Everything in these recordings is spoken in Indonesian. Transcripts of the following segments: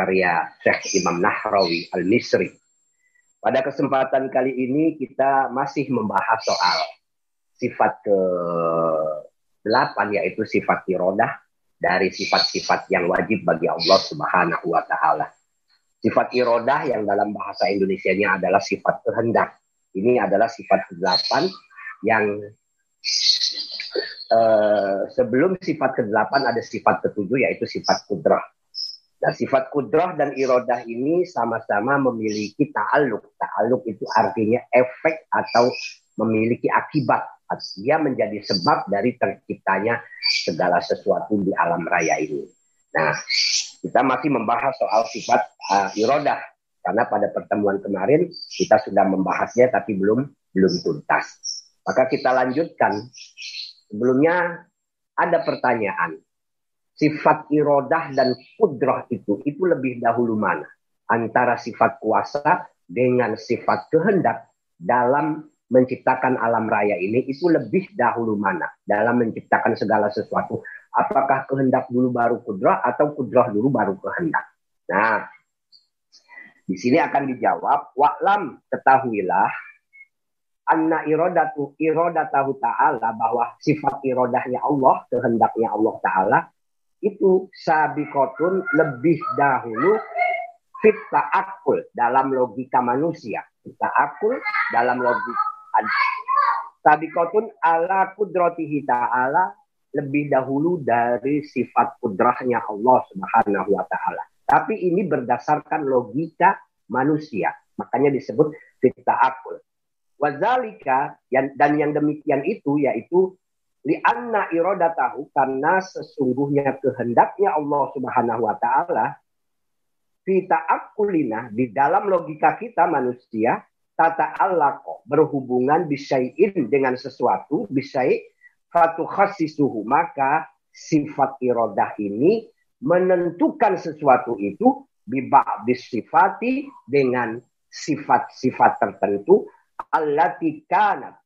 karya Syekh Imam Nahrawi Al-Misri. Pada kesempatan kali ini kita masih membahas soal sifat ke delapan yaitu sifat irodah dari sifat-sifat yang wajib bagi Allah Subhanahu wa taala. Sifat irodah yang dalam bahasa Indonesia-nya adalah sifat kehendak. Ini adalah sifat ke-8 yang uh, sebelum sifat ke-8 ada sifat ke-7 yaitu sifat kudrah. Nah, sifat kudrah dan irodah ini sama-sama memiliki ta'aluk. Ta'aluk itu artinya efek atau memiliki akibat. Dia menjadi sebab dari terciptanya segala sesuatu di alam raya ini. Nah, kita masih membahas soal sifat uh, irodah. Karena pada pertemuan kemarin kita sudah membahasnya tapi belum belum tuntas. Maka kita lanjutkan. Sebelumnya ada pertanyaan sifat irodah dan kudrah itu itu lebih dahulu mana? Antara sifat kuasa dengan sifat kehendak dalam menciptakan alam raya ini itu lebih dahulu mana? Dalam menciptakan segala sesuatu apakah kehendak dulu baru kudrah atau kudrah dulu baru kehendak? Nah di sini akan dijawab wa'lam ketahuilah anna irodatu irodatahu ta'ala bahwa sifat irodahnya Allah kehendaknya Allah ta'ala itu sabikotun lebih dahulu fit akul dalam logika manusia. Kita akul dalam logika sabikotun ala kudrotihi ta'ala lebih dahulu dari sifat kudrahnya Allah Subhanahu wa taala. Tapi ini berdasarkan logika manusia. Makanya disebut fita akul. Wazalika dan yang demikian itu yaitu Lianna irodatahu karena sesungguhnya kehendaknya Allah Subhanahu wa taala kita akulina di dalam logika kita manusia tata allako berhubungan bisayin dengan sesuatu bisai fatu khasisuhu maka sifat irodah ini menentukan sesuatu itu bibak disifati dengan sifat-sifat tertentu allati kanat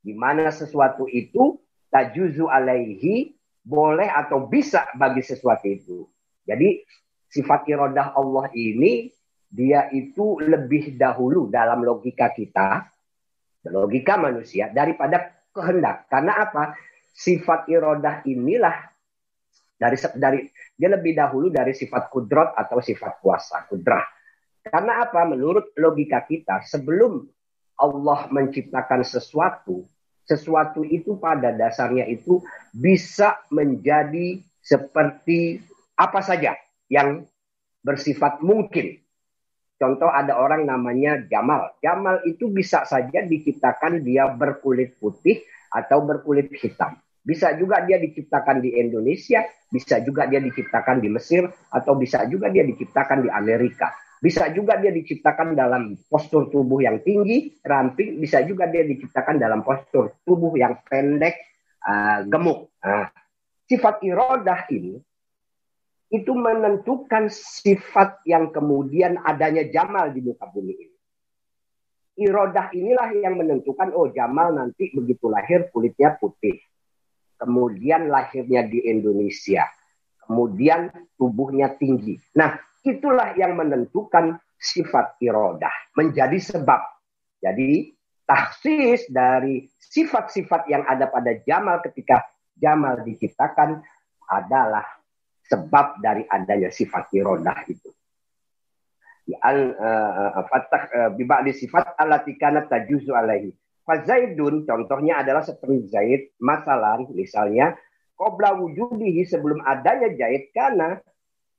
di mana sesuatu itu tajuzu alaihi boleh atau bisa bagi sesuatu itu. Jadi sifat irodah Allah ini dia itu lebih dahulu dalam logika kita, logika manusia daripada kehendak. Karena apa? Sifat irodah inilah dari dari dia lebih dahulu dari sifat kudrot atau sifat kuasa kudrah. Karena apa? Menurut logika kita, sebelum Allah menciptakan sesuatu, sesuatu itu pada dasarnya itu bisa menjadi seperti apa saja yang bersifat mungkin. Contoh ada orang namanya Jamal. Jamal itu bisa saja diciptakan dia berkulit putih atau berkulit hitam. Bisa juga dia diciptakan di Indonesia, bisa juga dia diciptakan di Mesir, atau bisa juga dia diciptakan di Amerika. Bisa juga dia diciptakan dalam postur tubuh yang tinggi, ramping. Bisa juga dia diciptakan dalam postur tubuh yang pendek, uh, gemuk. Nah, sifat irodah ini itu menentukan sifat yang kemudian adanya Jamal di muka bumi ini. Irodah inilah yang menentukan, oh Jamal nanti begitu lahir kulitnya putih. Kemudian lahirnya di Indonesia. Kemudian tubuhnya tinggi. Nah, itulah yang menentukan sifat irodah menjadi sebab. Jadi taksis dari sifat-sifat yang ada pada Jamal ketika Jamal diciptakan adalah sebab dari adanya sifat irodah itu. Al uh, fatah uh, biba'li sifat alatikana tajuzu alaihi. Fazaidun contohnya adalah seperti Zaid masalah misalnya Qobla wujudihi sebelum adanya Zaid karena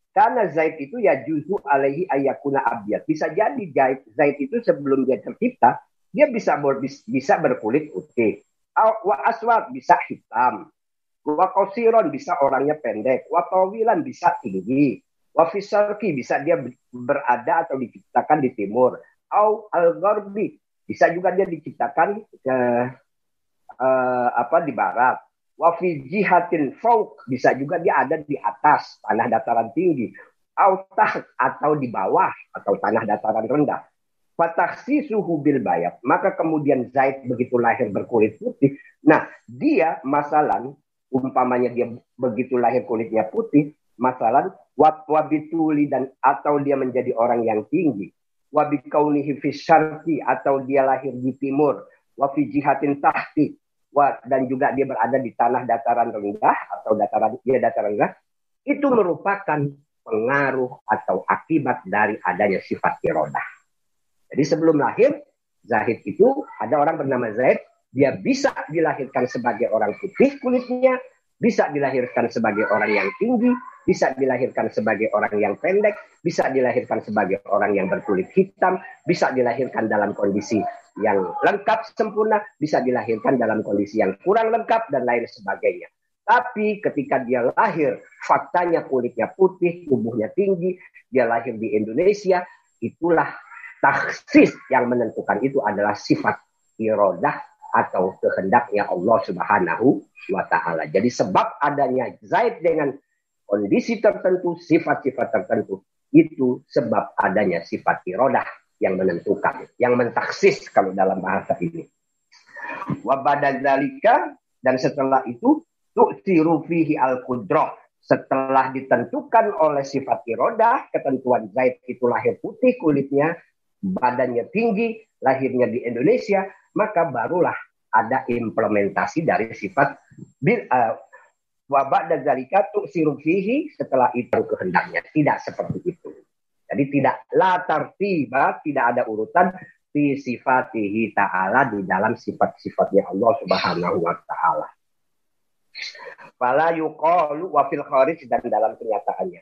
karena Zaid itu ya juzu alaihi ayakuna abiyat. Bisa jadi Zaid, Zaid itu sebelum dia tercipta, dia bisa ber, bisa berkulit putih. Wa aswad bisa hitam. Wa kosiron bisa orangnya pendek. Wa tawilan bisa tinggi. Wa fisarki bisa dia berada atau diciptakan di timur. Au al bisa juga dia diciptakan ke uh, apa di barat Wafi jihatin fauk bisa juga dia ada di atas tanah dataran tinggi. Autah atau di bawah atau tanah dataran rendah. Fataksi suhu bil bayat. Maka kemudian Zaid begitu lahir berkulit putih. Nah dia masalah umpamanya dia begitu lahir kulitnya putih. Masalah wabituli dan atau dia menjadi orang yang tinggi. Wabikaunihi fisyarti atau dia lahir di timur. Wafi jihatin tahti. Dan juga dia berada di tanah dataran rendah atau dataran dia dataran rendah. Itu merupakan pengaruh atau akibat dari adanya sifat irodah. Jadi sebelum lahir, Zahid itu ada orang bernama Zaid, dia bisa dilahirkan sebagai orang putih kulitnya, bisa dilahirkan sebagai orang yang tinggi, bisa dilahirkan sebagai orang yang pendek, bisa dilahirkan sebagai orang yang berkulit hitam, bisa dilahirkan dalam kondisi yang lengkap sempurna, bisa dilahirkan dalam kondisi yang kurang lengkap dan lain sebagainya. Tapi ketika dia lahir, faktanya kulitnya putih, tubuhnya tinggi, dia lahir di Indonesia, itulah taksis yang menentukan itu adalah sifat irodah atau kehendaknya Allah Subhanahu wa taala. Jadi sebab adanya Zaid dengan kondisi tertentu, sifat-sifat tertentu, itu sebab adanya sifat irodah yang menentukan, yang mentaksis kalau dalam bahasa ini. Wa badadzalika dan setelah itu tu'tiru fihi al-qudrah. Setelah ditentukan oleh sifat irodah, ketentuan Zaid itu lahir putih kulitnya, badannya tinggi, lahirnya di Indonesia, maka barulah ada implementasi dari sifat bil uh, wabak dan zalika sirufihi setelah itu kehendaknya tidak seperti itu jadi tidak latar tiba tidak ada urutan fi sifatihi ta'ala di dalam sifat-sifatnya Allah Subhanahu wa taala. Fala yuqalu wa fil kharij dan dalam kenyataannya.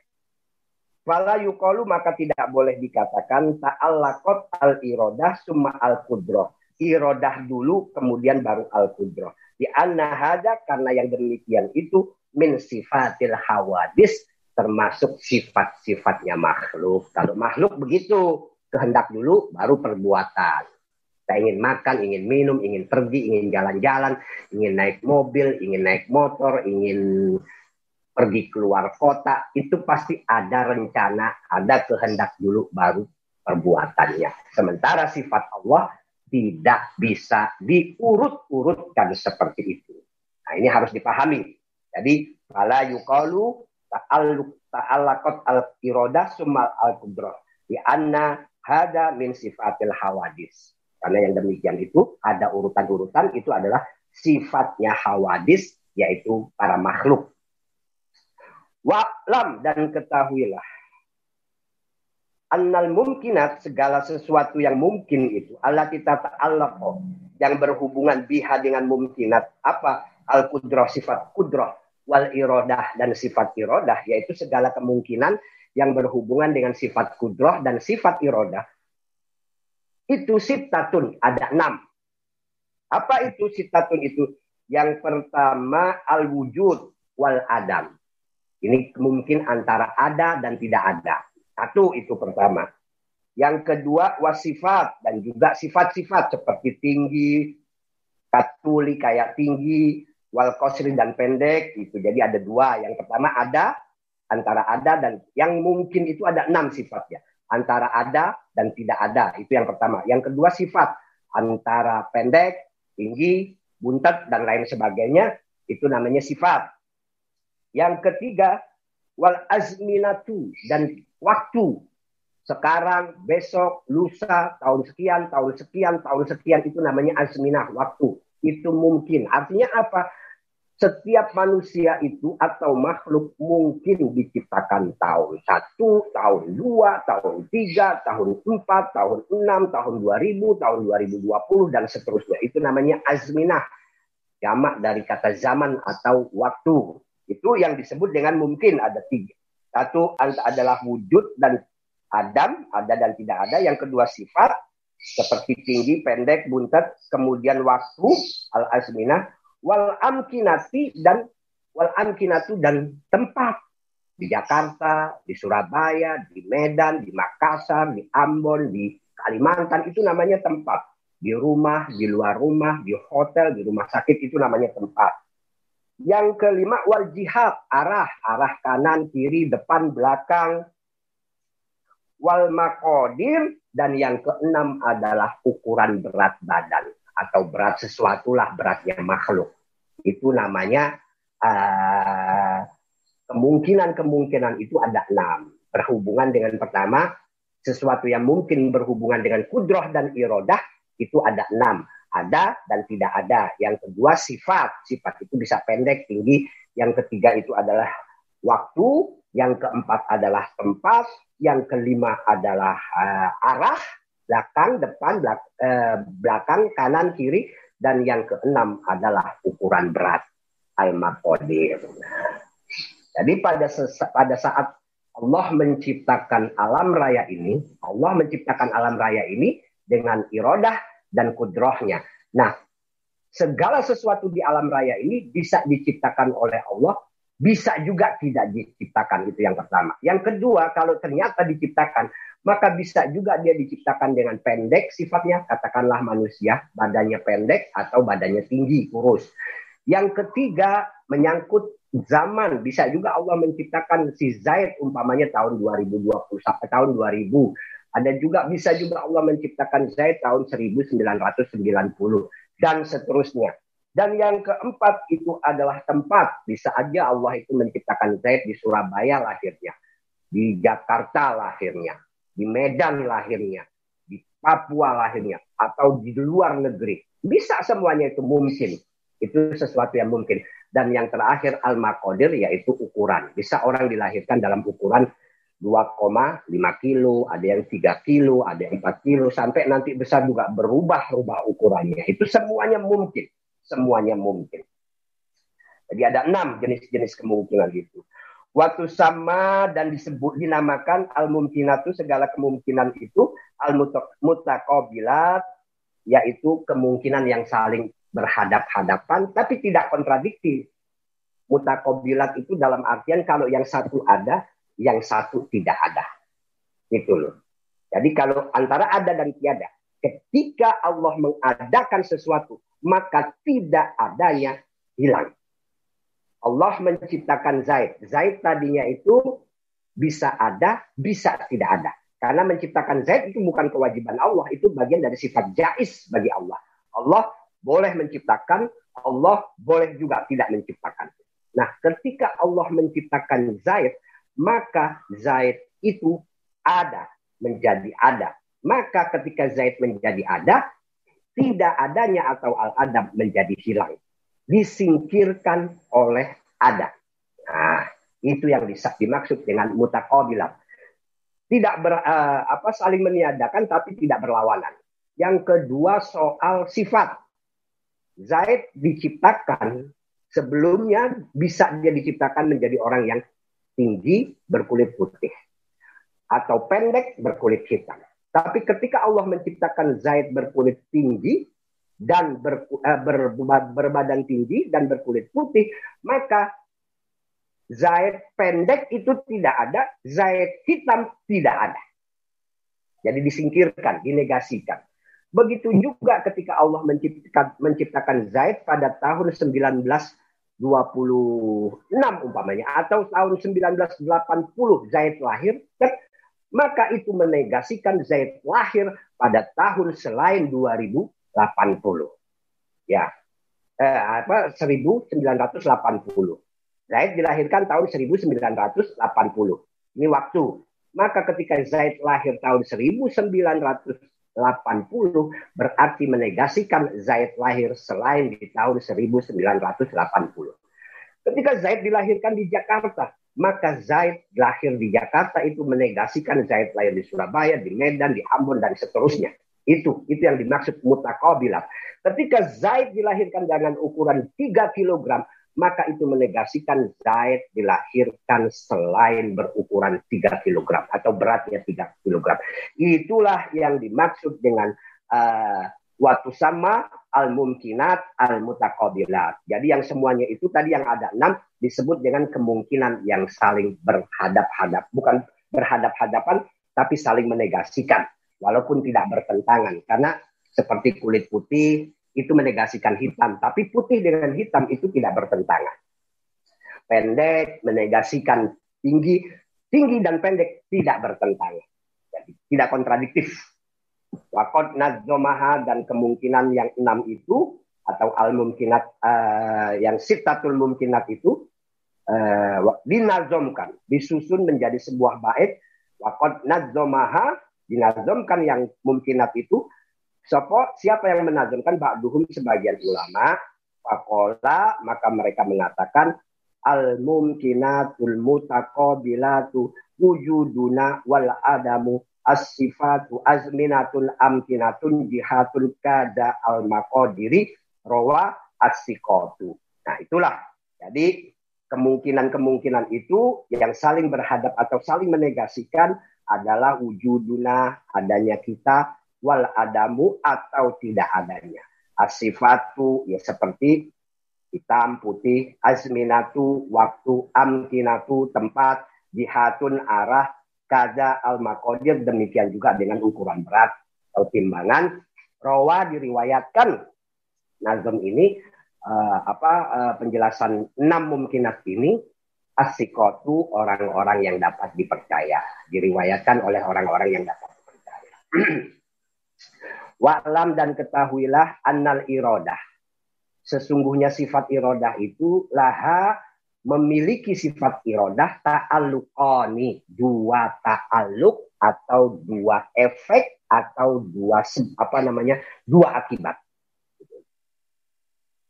Fala yuqalu maka tidak boleh dikatakan ta'allaqat al-iradah summa al-qudrah irodah dulu kemudian baru al kudroh di anna karena yang demikian itu min sifatil hawadis termasuk sifat-sifatnya makhluk kalau makhluk begitu kehendak dulu baru perbuatan kita ingin makan, ingin minum, ingin pergi, ingin jalan-jalan, ingin naik mobil, ingin naik motor, ingin pergi keluar kota, itu pasti ada rencana, ada kehendak dulu baru perbuatannya. Sementara sifat Allah tidak bisa diurut-urutkan seperti itu. Nah, ini harus dipahami. Jadi, fala yuqalu ta'alluq ta'allaqat al-irada sumal al-qudrah. Di anna hada min sifatil hawadis. Karena yang demikian itu ada urutan-urutan itu adalah sifatnya hawadis yaitu para makhluk. Wa'lam dan ketahuilah annal mumkinat segala sesuatu yang mungkin itu Allah kita ta'ala yang berhubungan biha dengan mumkinat apa al kudroh sifat kudroh wal irodah dan sifat irodah yaitu segala kemungkinan yang berhubungan dengan sifat kudroh dan sifat irodah. Itu sitatun ada enam. Apa itu sitatun itu? Yang pertama al wujud wal adam. Ini mungkin antara ada dan tidak ada. Satu itu pertama. Yang kedua wasifat dan juga sifat-sifat seperti tinggi, katuli kayak tinggi, wal kosri dan pendek itu. Jadi ada dua. Yang pertama ada antara ada dan yang mungkin itu ada enam sifatnya. Antara ada dan tidak ada itu yang pertama. Yang kedua sifat antara pendek, tinggi, buntet dan lain sebagainya itu namanya sifat. Yang ketiga wal azminatu dan waktu sekarang, besok, lusa, tahun sekian, tahun sekian, tahun sekian itu namanya azminah waktu. Itu mungkin. Artinya apa? Setiap manusia itu atau makhluk mungkin diciptakan tahun satu, tahun dua, tahun tiga, tahun empat, tahun enam, tahun dua ribu, tahun dua ribu dua puluh dan seterusnya. Itu namanya azminah. Jamak dari kata zaman atau waktu. Itu yang disebut dengan mungkin ada tiga. Satu adalah wujud dan adam, ada dan tidak ada. Yang kedua sifat, seperti tinggi, pendek, buntet. Kemudian waktu, al-azminah. Wal amkinati dan wal amkinatu dan tempat. Di Jakarta, di Surabaya, di Medan, di Makassar, di Ambon, di Kalimantan. Itu namanya tempat. Di rumah, di luar rumah, di hotel, di rumah sakit. Itu namanya tempat yang kelima wal jihad, arah, arah kanan, kiri, depan, belakang. Wal makodir dan yang keenam adalah ukuran berat badan atau berat sesuatu lah beratnya makhluk. Itu namanya uh, Kemungkinan-kemungkinan itu ada enam. Berhubungan dengan pertama, sesuatu yang mungkin berhubungan dengan kudroh dan irodah, itu ada enam. Ada dan tidak ada. Yang kedua sifat. Sifat itu bisa pendek, tinggi. Yang ketiga itu adalah waktu. Yang keempat adalah tempat. Yang kelima adalah uh, arah. Belakang, depan, belak, uh, belakang, kanan, kiri. Dan yang keenam adalah ukuran berat. Al-Maqadir. Jadi pada pada saat Allah menciptakan alam raya ini, Allah menciptakan alam raya ini dengan irodah dan kudrohnya. Nah, segala sesuatu di alam raya ini bisa diciptakan oleh Allah, bisa juga tidak diciptakan itu yang pertama. Yang kedua, kalau ternyata diciptakan, maka bisa juga dia diciptakan dengan pendek sifatnya, katakanlah manusia, badannya pendek atau badannya tinggi, kurus. Yang ketiga, menyangkut zaman bisa juga Allah menciptakan si Zaid umpamanya tahun 2020 sampai tahun 2000 ada juga bisa juga Allah menciptakan Zaid tahun 1990 dan seterusnya dan yang keempat itu adalah tempat. Bisa aja Allah itu menciptakan Zaid di Surabaya lahirnya. Di Jakarta lahirnya. Di Medan lahirnya. Di Papua lahirnya. Atau di luar negeri. Bisa semuanya itu mungkin. Itu sesuatu yang mungkin. Dan yang terakhir al-maqadir yaitu ukuran. Bisa orang dilahirkan dalam ukuran 2,5 kilo, ada yang 3 kilo, ada yang 4 kilo, sampai nanti besar juga berubah-ubah ukurannya. Itu semuanya mungkin. Semuanya mungkin. Jadi ada enam jenis-jenis kemungkinan itu. Waktu sama dan disebut dinamakan al-mumkinatu segala kemungkinan itu al-mutaqabilat yaitu kemungkinan yang saling berhadap-hadapan tapi tidak kontradiktif. Mutakobilat itu dalam artian kalau yang satu ada, yang satu tidak ada. Itu loh. Jadi kalau antara ada dan tiada, ketika Allah mengadakan sesuatu, maka tidak adanya hilang. Allah menciptakan Zaid. Zaid tadinya itu bisa ada, bisa tidak ada. Karena menciptakan Zaid itu bukan kewajiban Allah, itu bagian dari sifat jais bagi Allah. Allah boleh menciptakan, Allah boleh juga tidak menciptakan. Nah, ketika Allah menciptakan Zaid, maka Zaid itu ada, menjadi ada. Maka ketika Zaid menjadi ada, tidak adanya atau al-adam menjadi hilang. Disingkirkan oleh ada. Nah, itu yang dimaksud dengan mutaqabilah. Tidak ber, uh, apa saling meniadakan tapi tidak berlawanan. Yang kedua soal sifat. Zaid diciptakan sebelumnya bisa dia diciptakan menjadi orang yang tinggi berkulit putih atau pendek berkulit hitam. Tapi ketika Allah menciptakan Zaid berkulit tinggi dan ber, uh, ber, berbadan tinggi dan berkulit putih, maka Zaid pendek itu tidak ada, Zaid hitam tidak ada. Jadi disingkirkan, dinegasikan. Begitu juga ketika Allah menciptakan, menciptakan Zaid pada tahun 1926 umpamanya atau tahun 1980 Zaid lahir kan maka itu menegasikan Zaid lahir pada tahun selain 2080 ya. Eh, apa 1980 Zaid dilahirkan tahun 1980 ini waktu. Maka ketika Zaid lahir tahun 1900 80 berarti menegasikan Zaid lahir selain di tahun 1980. Ketika Zaid dilahirkan di Jakarta, maka Zaid lahir di Jakarta itu menegasikan Zaid lahir di Surabaya, di Medan, di Ambon dan seterusnya. Itu itu yang dimaksud mutaqabilah. Ketika Zaid dilahirkan dengan ukuran 3 kg, maka itu menegasikan Zaid dilahirkan selain berukuran 3 kg atau beratnya 3 kg. Itulah yang dimaksud dengan uh, waktu sama al-mumkinat al-mutaqabilat. Jadi yang semuanya itu tadi yang ada enam disebut dengan kemungkinan yang saling berhadap-hadap. Bukan berhadap-hadapan tapi saling menegasikan walaupun tidak bertentangan. Karena seperti kulit putih, itu menegasikan hitam, tapi putih dengan hitam itu tidak bertentangan. Pendek menegasikan tinggi, tinggi dan pendek tidak bertentangan. Jadi tidak kontradiktif. Wakot nadzomaha dan kemungkinan yang enam itu atau al mumkinat uh, yang sitatul mumkinat itu uh, dinazomkan, disusun menjadi sebuah bait. Wakot nazomaha dinazomkan yang mungkinat itu. Siapa, siapa yang menazomkan? Ba'duhum sebagian ulama. Fakola, maka mereka mengatakan al mumkinatul mutaqabilatu wujuduna wal adamu as-sifatu azminatul amkinatun jihatul kada al maqadiri rawa as Nah, itulah. Jadi kemungkinan-kemungkinan itu yang saling berhadap atau saling menegasikan adalah wujuduna adanya kita wal adamu atau tidak adanya. Asifatu ya seperti hitam, putih, azminatu, waktu, amkinatu, tempat, jihatun, arah, kaza, al makodir demikian juga dengan ukuran berat atau timbangan. Rawa diriwayatkan nazam ini uh, apa uh, penjelasan enam mungkinat ini asikotu orang-orang yang dapat dipercaya diriwayatkan oleh orang-orang yang dapat dipercaya. Wa'lam dan ketahuilah annal irodah. Sesungguhnya sifat irodah itu laha memiliki sifat irodah ta'alluqani. Dua ta'alluq atau dua efek atau dua apa namanya dua akibat.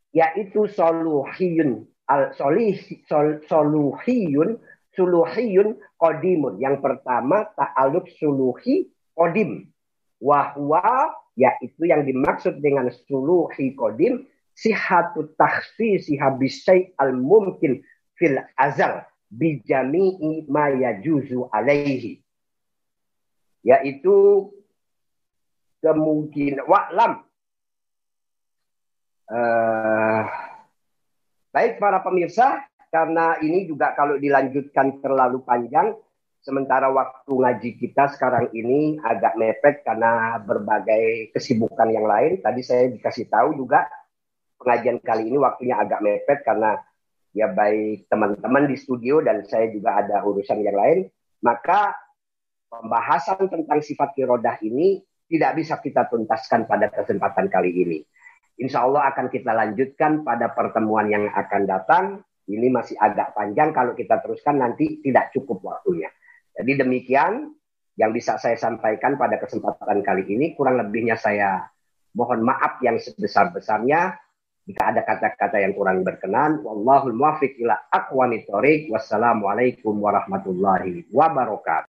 Yaitu soluhiyun al solih sol, soluhiyun suluhiyun kodimun yang pertama ta'aluk suluhi kodim wahwa yaitu yang dimaksud dengan suluhi kodim sihatu takhsisi habisai al mumkin fil azal bijami'i ma yajuzu alaihi yaitu kemungkinan wa'lam Uh, baik para pemirsa, karena ini juga kalau dilanjutkan terlalu panjang, sementara waktu ngaji kita sekarang ini agak mepet karena berbagai kesibukan yang lain. Tadi saya dikasih tahu juga pengajian kali ini waktunya agak mepet karena ya baik teman-teman di studio dan saya juga ada urusan yang lain. Maka pembahasan tentang sifat kirodah ini tidak bisa kita tuntaskan pada kesempatan kali ini. Insya Allah akan kita lanjutkan pada pertemuan yang akan datang. Ini masih agak panjang kalau kita teruskan nanti tidak cukup waktunya. Jadi demikian yang bisa saya sampaikan pada kesempatan kali ini. Kurang lebihnya saya mohon maaf yang sebesar-besarnya. Jika ada kata-kata yang kurang berkenan. Wallahul muwafiq ila aqwani Wassalamualaikum warahmatullahi wabarakatuh.